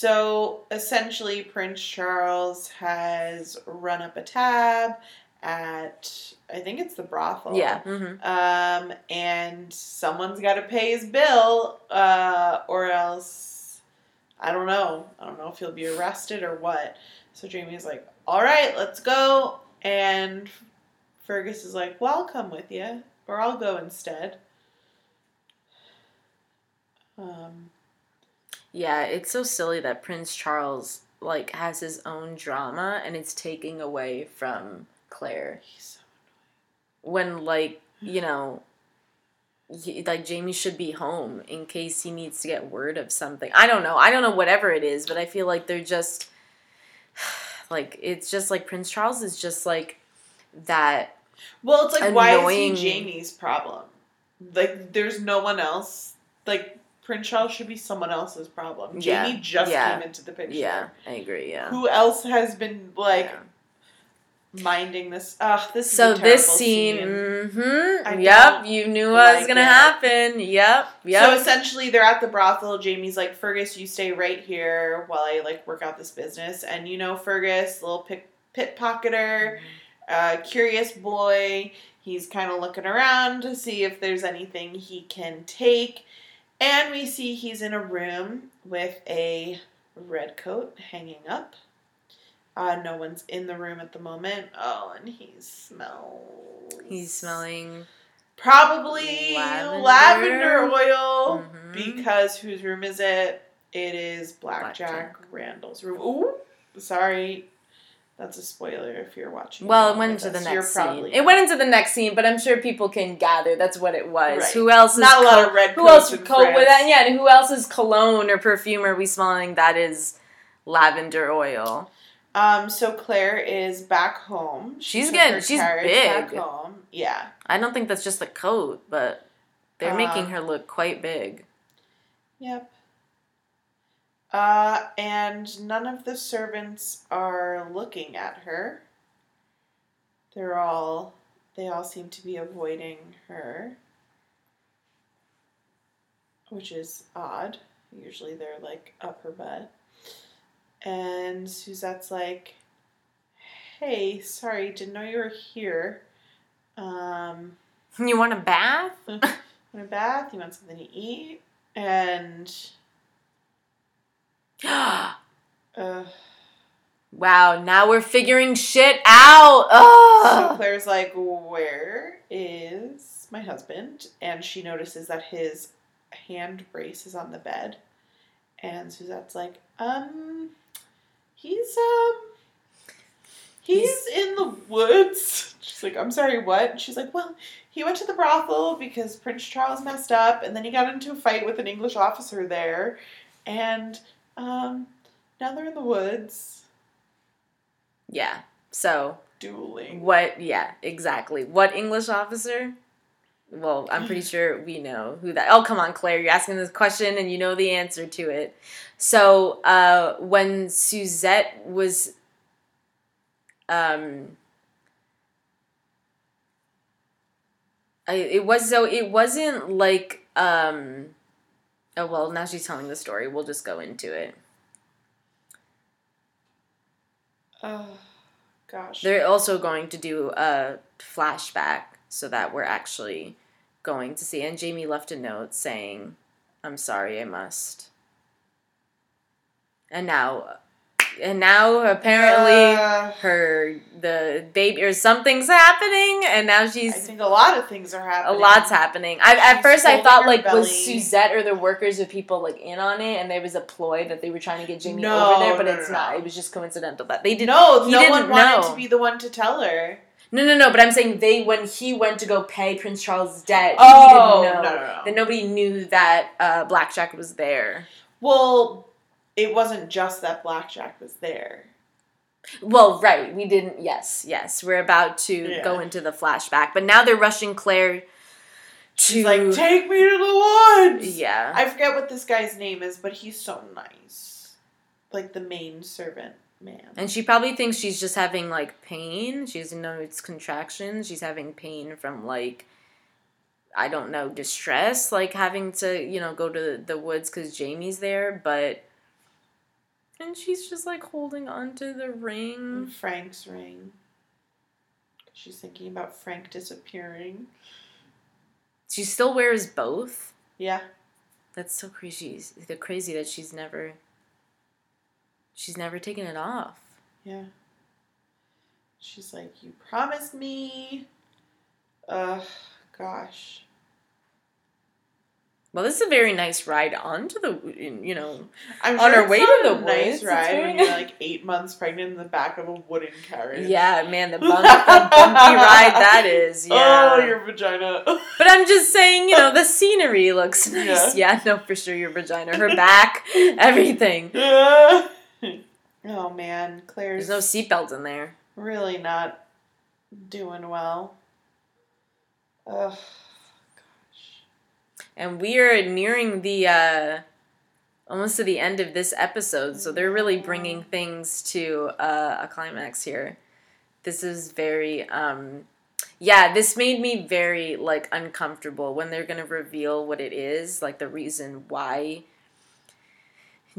S1: So essentially, Prince Charles has run up a tab at I think it's the brothel.
S2: Yeah. hmm
S1: Um, and someone's got to pay his bill, uh, or else I don't know. I don't know if he'll be arrested or what. So Jamie's like, "All right, let's go." And Fergus is like, "Well, I'll come with you, or I'll go instead." Um,
S2: Yeah, it's so silly that Prince Charles like has his own drama and it's taking away from Claire
S1: he's so
S2: when like you know he, like Jamie should be home in case he needs to get word of something. I don't know. I don't know whatever it is, but I feel like they're just like it's just like Prince Charles is just like that
S1: Well, it's like why is he Jamie's problem? Like, there's no one else. Like Prince Charles should be someone else's problem.
S2: Yeah,
S1: Jamie just
S2: yeah,
S1: came into the picture.
S2: yeah, I agree, yeah.
S1: Who else has been like
S2: Yeah.
S1: minding this? Ugh, this
S2: So this
S1: terrible
S2: scene, mm-hmm, yep, you knew what was gonna
S1: it.
S2: happen. Yep, yep.
S1: So essentially, they're at the brothel. Jamie's like, Fergus, you stay right here while I like work out this business. And you know, Fergus, little pick, pickpocketer, uh, curious boy. He's kind of looking around to see if there's anything he can take. And we see he's in a room with a red coat hanging up. Uh, no one's in the room at the moment. Oh, and he smells.
S2: He's smelling.
S1: Probably
S2: Lavender.
S1: lavender, oil
S2: Mhm.
S1: because whose room is it? It is
S2: Black Jack.
S1: Blackjack Randall's room. Ooh, sorry. That's a spoiler if you're watching.
S2: Well, it went into the
S1: us.
S2: Next scene. It went into the next scene, but I'm sure people can gather that's what it was.
S1: Right.
S2: Who else is
S1: not a lot of red
S2: who else
S1: in
S2: co- with that? Yeah, and who else's cologne or perfume are we smelling that is lavender oil?
S1: Um, so Claire is back home. She
S2: She's
S1: took
S2: getting- she's big.
S1: home. Yeah.
S2: I don't think that's just the coat, but they're
S1: Uh,
S2: making her look quite big.
S1: Yep. Uh, and none of the servants are looking at her. They're all, they all seem to be avoiding her, which is odd. Usually they're like up her butt. And Suzette's like, hey, sorry, didn't know you were here. Um,
S2: You want a bath?
S1: want a bath? You want something to eat? And
S2: wow,
S1: uh,
S2: now we're figuring shit out.
S1: so Claire's like, "Where is my husband?" And she notices that his hand brace is on the bed, and Suzette's like, "Um, he's um, he's in the woods." She's like, "I'm sorry, what?" And she's like, "Well." He went to the brothel because Prince Charles messed up, and then he got into a fight with an English officer there, and um, now they're in the woods
S2: Yeah. So
S1: dueling.
S2: What? Yeah, exactly. What English officer? Well, I'm pretty sure we know who that. Oh, come on, Claire! You're asking this question and you know the answer to it. So, uh, when Suzette was, um, I, it was so it wasn't like um. Oh well, now she's telling the story. We'll just go into it.
S1: Oh, gosh.
S2: They're also going to do a flashback so that we're actually going to see. And Jamie left a note saying, "I'm sorry, I must." And now, and now apparently
S1: Uh,
S2: her the baby or something's happening, and now she's I
S1: think a lot of things are happening.
S2: a lot's happening. I, at
S1: She's
S2: first, I thought like was. Suzette or the workers or people like in on it, and there was a ploy that they were trying to get Jamie
S1: No,
S2: over there, but
S1: no,
S2: it's
S1: no,
S2: not.
S1: no.
S2: It was just coincidental that they didn't
S1: No,
S2: he
S1: no
S2: didn't
S1: one wanted
S2: know.
S1: to be the one to tell her.
S2: No, no, no. But I'm saying they when he went to go pay Prince Charles' debt,
S1: Oh,
S2: he didn't know.
S1: no, no, no.
S2: That nobody knew that uh, Black Jack was there.
S1: Well, it wasn't just that Black Jack was there.
S2: Well, right. We didn't. Yes, yes. We're about to
S1: Yeah.
S2: go into the flashback, but now they're rushing Claire to
S1: She's like, take me to the woods.
S2: yeah.
S1: I forget what this guy's name is, but he's so nice. Like the main servant man.
S2: And she probably thinks she's just having like pain. She doesn't know it's contractions. She's having pain from like, I don't know, distress, like having to, you know, go to the woods because Jamie's there. But And she's just like holding onto the ring.
S1: And Frank's ring. She's thinking about Frank disappearing.
S2: She still wears both.
S1: Yeah.
S2: That's so crazy. The crazy that she's never. She's never taken it off.
S1: Yeah. She's like, You promised me. Ugh, gosh.
S2: Well, this is a very nice ride onto the, you know,
S1: I'm
S2: On
S1: sure
S2: our way to the
S1: nice
S2: woods,
S1: ride
S2: very
S1: when you're like eight months pregnant in the back of a wooden carriage.
S2: yeah, man, the, bump, the bumpy ride that is. Oh, yeah.
S1: Oh, your vagina.
S2: But I'm just saying, you know, the scenery looks nice. Yeah, no, for sure, your vagina, her back, everything.
S1: oh man, Claire's
S2: There's no seatbelt in there.
S1: really not doing well. Ugh.
S2: And we are nearing the uh almost to the end of this episode, so they're really bringing things to uh, a climax here. This is very um yeah, this made me very like uncomfortable when they're going to reveal what it is, like the reason why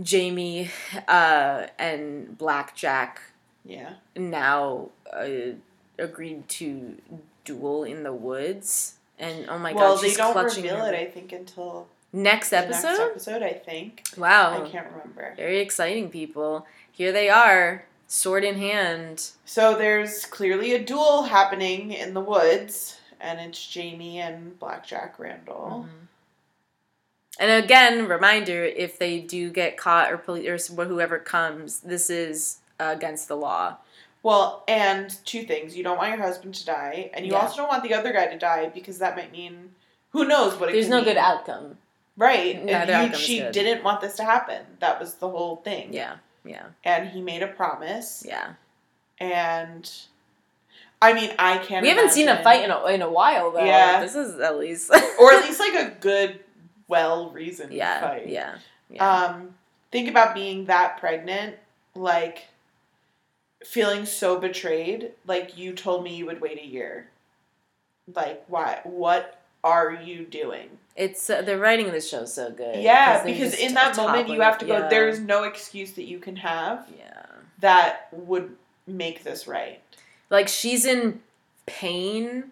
S2: Jamie uh and Black Jack
S1: Yeah.
S2: now uh, agreed to duel in the woods. And oh my
S1: well,
S2: god,
S1: they
S2: she's
S1: don't
S2: clutching
S1: reveal
S2: her-
S1: it. I think until
S2: Next episode?
S1: next episode. I think.
S2: Wow.
S1: I can't remember.
S2: Very exciting, people. Here they are, sword in hand.
S1: So there's clearly a duel happening in the woods, and it's Jamie and Black Jack Randall.
S2: Mhm. And again, reminder if they do get caught or police or whoever comes, this is uh, against the law.
S1: Well, and two things: you don't want your husband to die, and you
S2: Yeah.
S1: also don't want the other guy to die because that might mean who knows what it.
S2: There's
S1: could
S2: no
S1: mean.
S2: good outcome.
S1: right?
S2: Neither
S1: And you, she
S2: good.
S1: didn't want this to happen. That was the whole thing.
S2: Yeah, yeah,
S1: And he made a promise,
S2: yeah.
S1: and I mean, I can't.
S2: we haven't seen a fight in a, in a while, though.
S1: Yeah.
S2: This is at least.
S1: or at least like a good, well reasoned
S2: yeah,
S1: fight.
S2: yeah, yeah.
S1: Um, think about being that pregnant, like feeling so betrayed. Like you told me you would wait a year. Like why? What are you doing?
S2: it's uh, the writing of the show is so good.
S1: Yeah, because in that moment you have to go.
S2: yeah.
S1: There's no excuse that you can have
S2: yeah.
S1: that would make this right.
S2: like she's in pain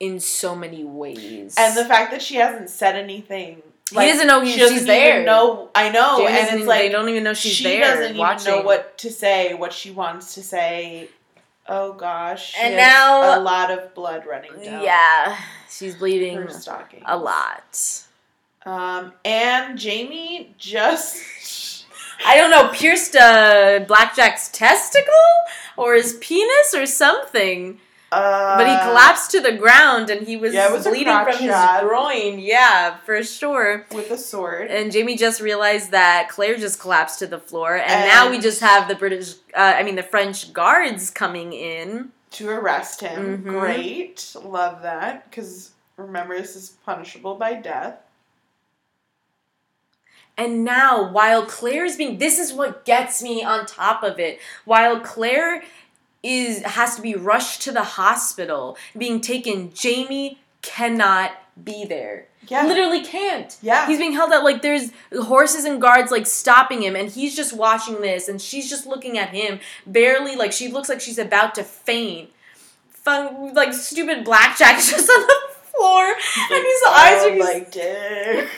S2: in so many ways.
S1: And the fact that she hasn't said anything.
S2: He doesn't know
S1: she
S2: she's there.
S1: Know I know, and it's like
S2: they don't even know she's
S1: she
S2: there.
S1: doesn't
S2: watching.
S1: even know what to say, what she wants to say. Oh gosh, she
S2: And now-
S1: a lot of blood running down.
S2: Yeah, she's bleeding
S1: her stocking
S2: a lot.
S1: Um, and Jamie just
S2: I don't know, pierced uh, Black Jack's testicle or his penis or something.
S1: Uh,
S2: But he collapsed to the ground and he was
S1: yeah, was
S2: bleeding from his groin. Yeah, for sure.
S1: with a sword.
S2: And Jamie just realized that Claire just collapsed to the floor, and, now we just have the British, uh, I mean, the French guards coming in.
S1: to arrest him.
S2: Mhm.
S1: Great, love that because remember this is punishable by death.
S2: And now, while Claire is being, this is what gets me on top of it. While Claire is has to be rushed to the hospital, being taken, Jamie cannot be there.
S1: Yeah,
S2: Literally can't.
S1: yeah.
S2: He's being held out like there's horses and guards like stopping him, and he's just watching this, and she's just looking at him, barely like she looks like she's about to faint. Fun, like stupid Black Jack just on the floor, and his oh eyes
S1: oh,
S2: are just
S1: like dick.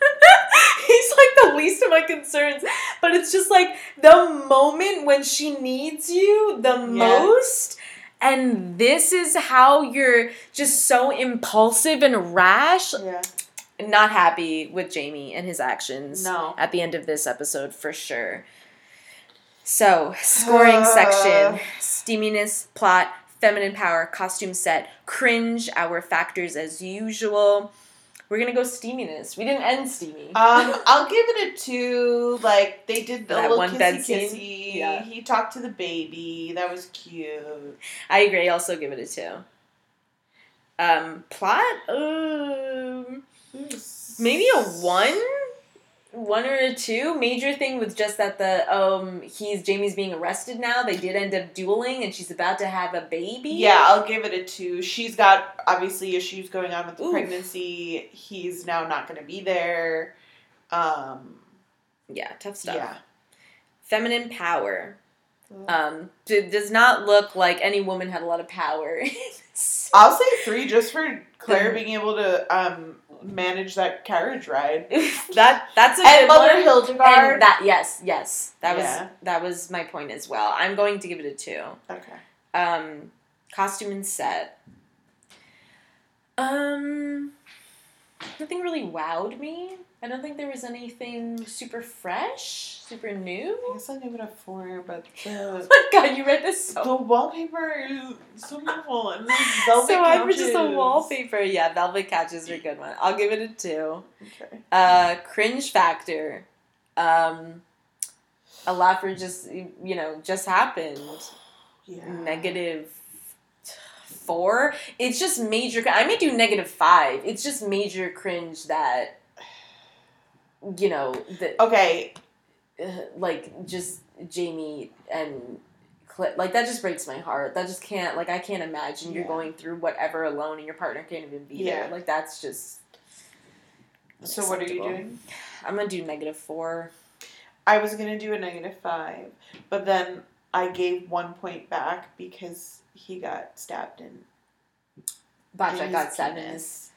S2: He's like the least of my concerns. But it's just like the moment when she needs you the most. And this is how you're just so impulsive and rash.
S1: Yeah.
S2: Not happy with Jamie and his actions
S1: No.
S2: at the end of this episode for sure. So, scoring
S1: Uh.
S2: section steaminess, plot, feminine power, costume set, cringe, our factors as usual. We're gonna go steaminess. We didn't end steamy.
S1: Um, I'll give it a two. Like they did the
S2: That
S1: little
S2: one
S1: kissy
S2: bed scene?
S1: kissy.
S2: Yeah.
S1: He talked to the baby. That was cute.
S2: I agree. Also give it a two. Um, plot, um, maybe a one, one or two. Major thing was just that the um he's Jamie's being arrested now. They did end up dueling, and she's about to have a baby.
S1: Yeah, I'll give it a two. She's got obviously issues going on with the
S2: Oof.
S1: pregnancy. He's now not going to be there. Um,
S2: yeah, tough stuff.
S1: yeah.
S2: feminine power. Um, d- does not look like any woman had a lot of power.
S1: I'll say three just for Claire
S2: The-
S1: being able to um, manage that carriage ride.
S2: that that's a
S1: And
S2: good
S1: Mother
S2: one.
S1: Hildegard.
S2: And that yes, yes, that
S1: Yeah.
S2: was that was my point as well. I'm going to give it a two.
S1: okay.
S2: Um, costume and set. Um, nothing really wowed me. I don't think there was anything super fresh, super new.
S1: I guess I'll give it a four, but the,
S2: Oh my god, you read this so.
S1: the wallpaper is so beautiful. And the velvet
S2: so I was just a wallpaper. Yeah, velvet couches are a good one. I'll give it a two.
S1: Okay.
S2: Uh, cringe factor. Um, a lot for just you know just happened.
S1: Yeah.
S2: Negative four. It's just major. I may do negative five. It's just major cringe that you know that
S1: Okay.
S2: uh, like just Jamie and. Like that just breaks my heart. That just can't like I can't imagine you're going through whatever alone and your partner can't even be
S1: Yeah.
S2: there. Like that's just
S1: So what are you doing?
S2: I'm gonna do negative four.
S1: I was gonna do a negative five, but then I gave one point back because he got stabbed in. In
S2: got
S1: his
S2: seven.
S1: penis.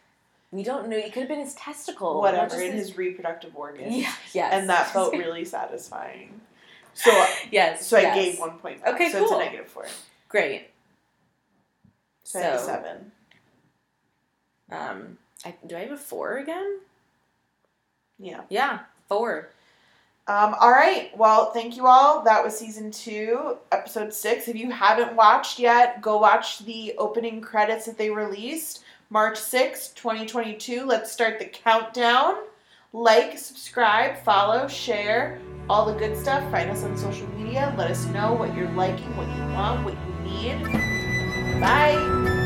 S2: We don't know. It could have been his testicle.
S1: Whatever in his reproductive organs.
S2: Yeah. Yes.
S1: And that felt really satisfying. So
S2: yes.
S1: so I gave one point back.
S2: Okay,
S1: so it's a negative four.
S2: Great.
S1: So, I have a
S2: So-
S1: seven.
S2: Um, I, do I have a four again?
S1: Yeah.
S2: Yeah, four.
S1: Um, all right. Well, thank you all. That was season two, episode six. If you haven't watched yet, go watch the opening credits that they released March sixth, 2022. Let's start the countdown. Like, subscribe, follow, share, all the good stuff. Find us on social media. Let us know what you're liking, what you want, what you need. Bye.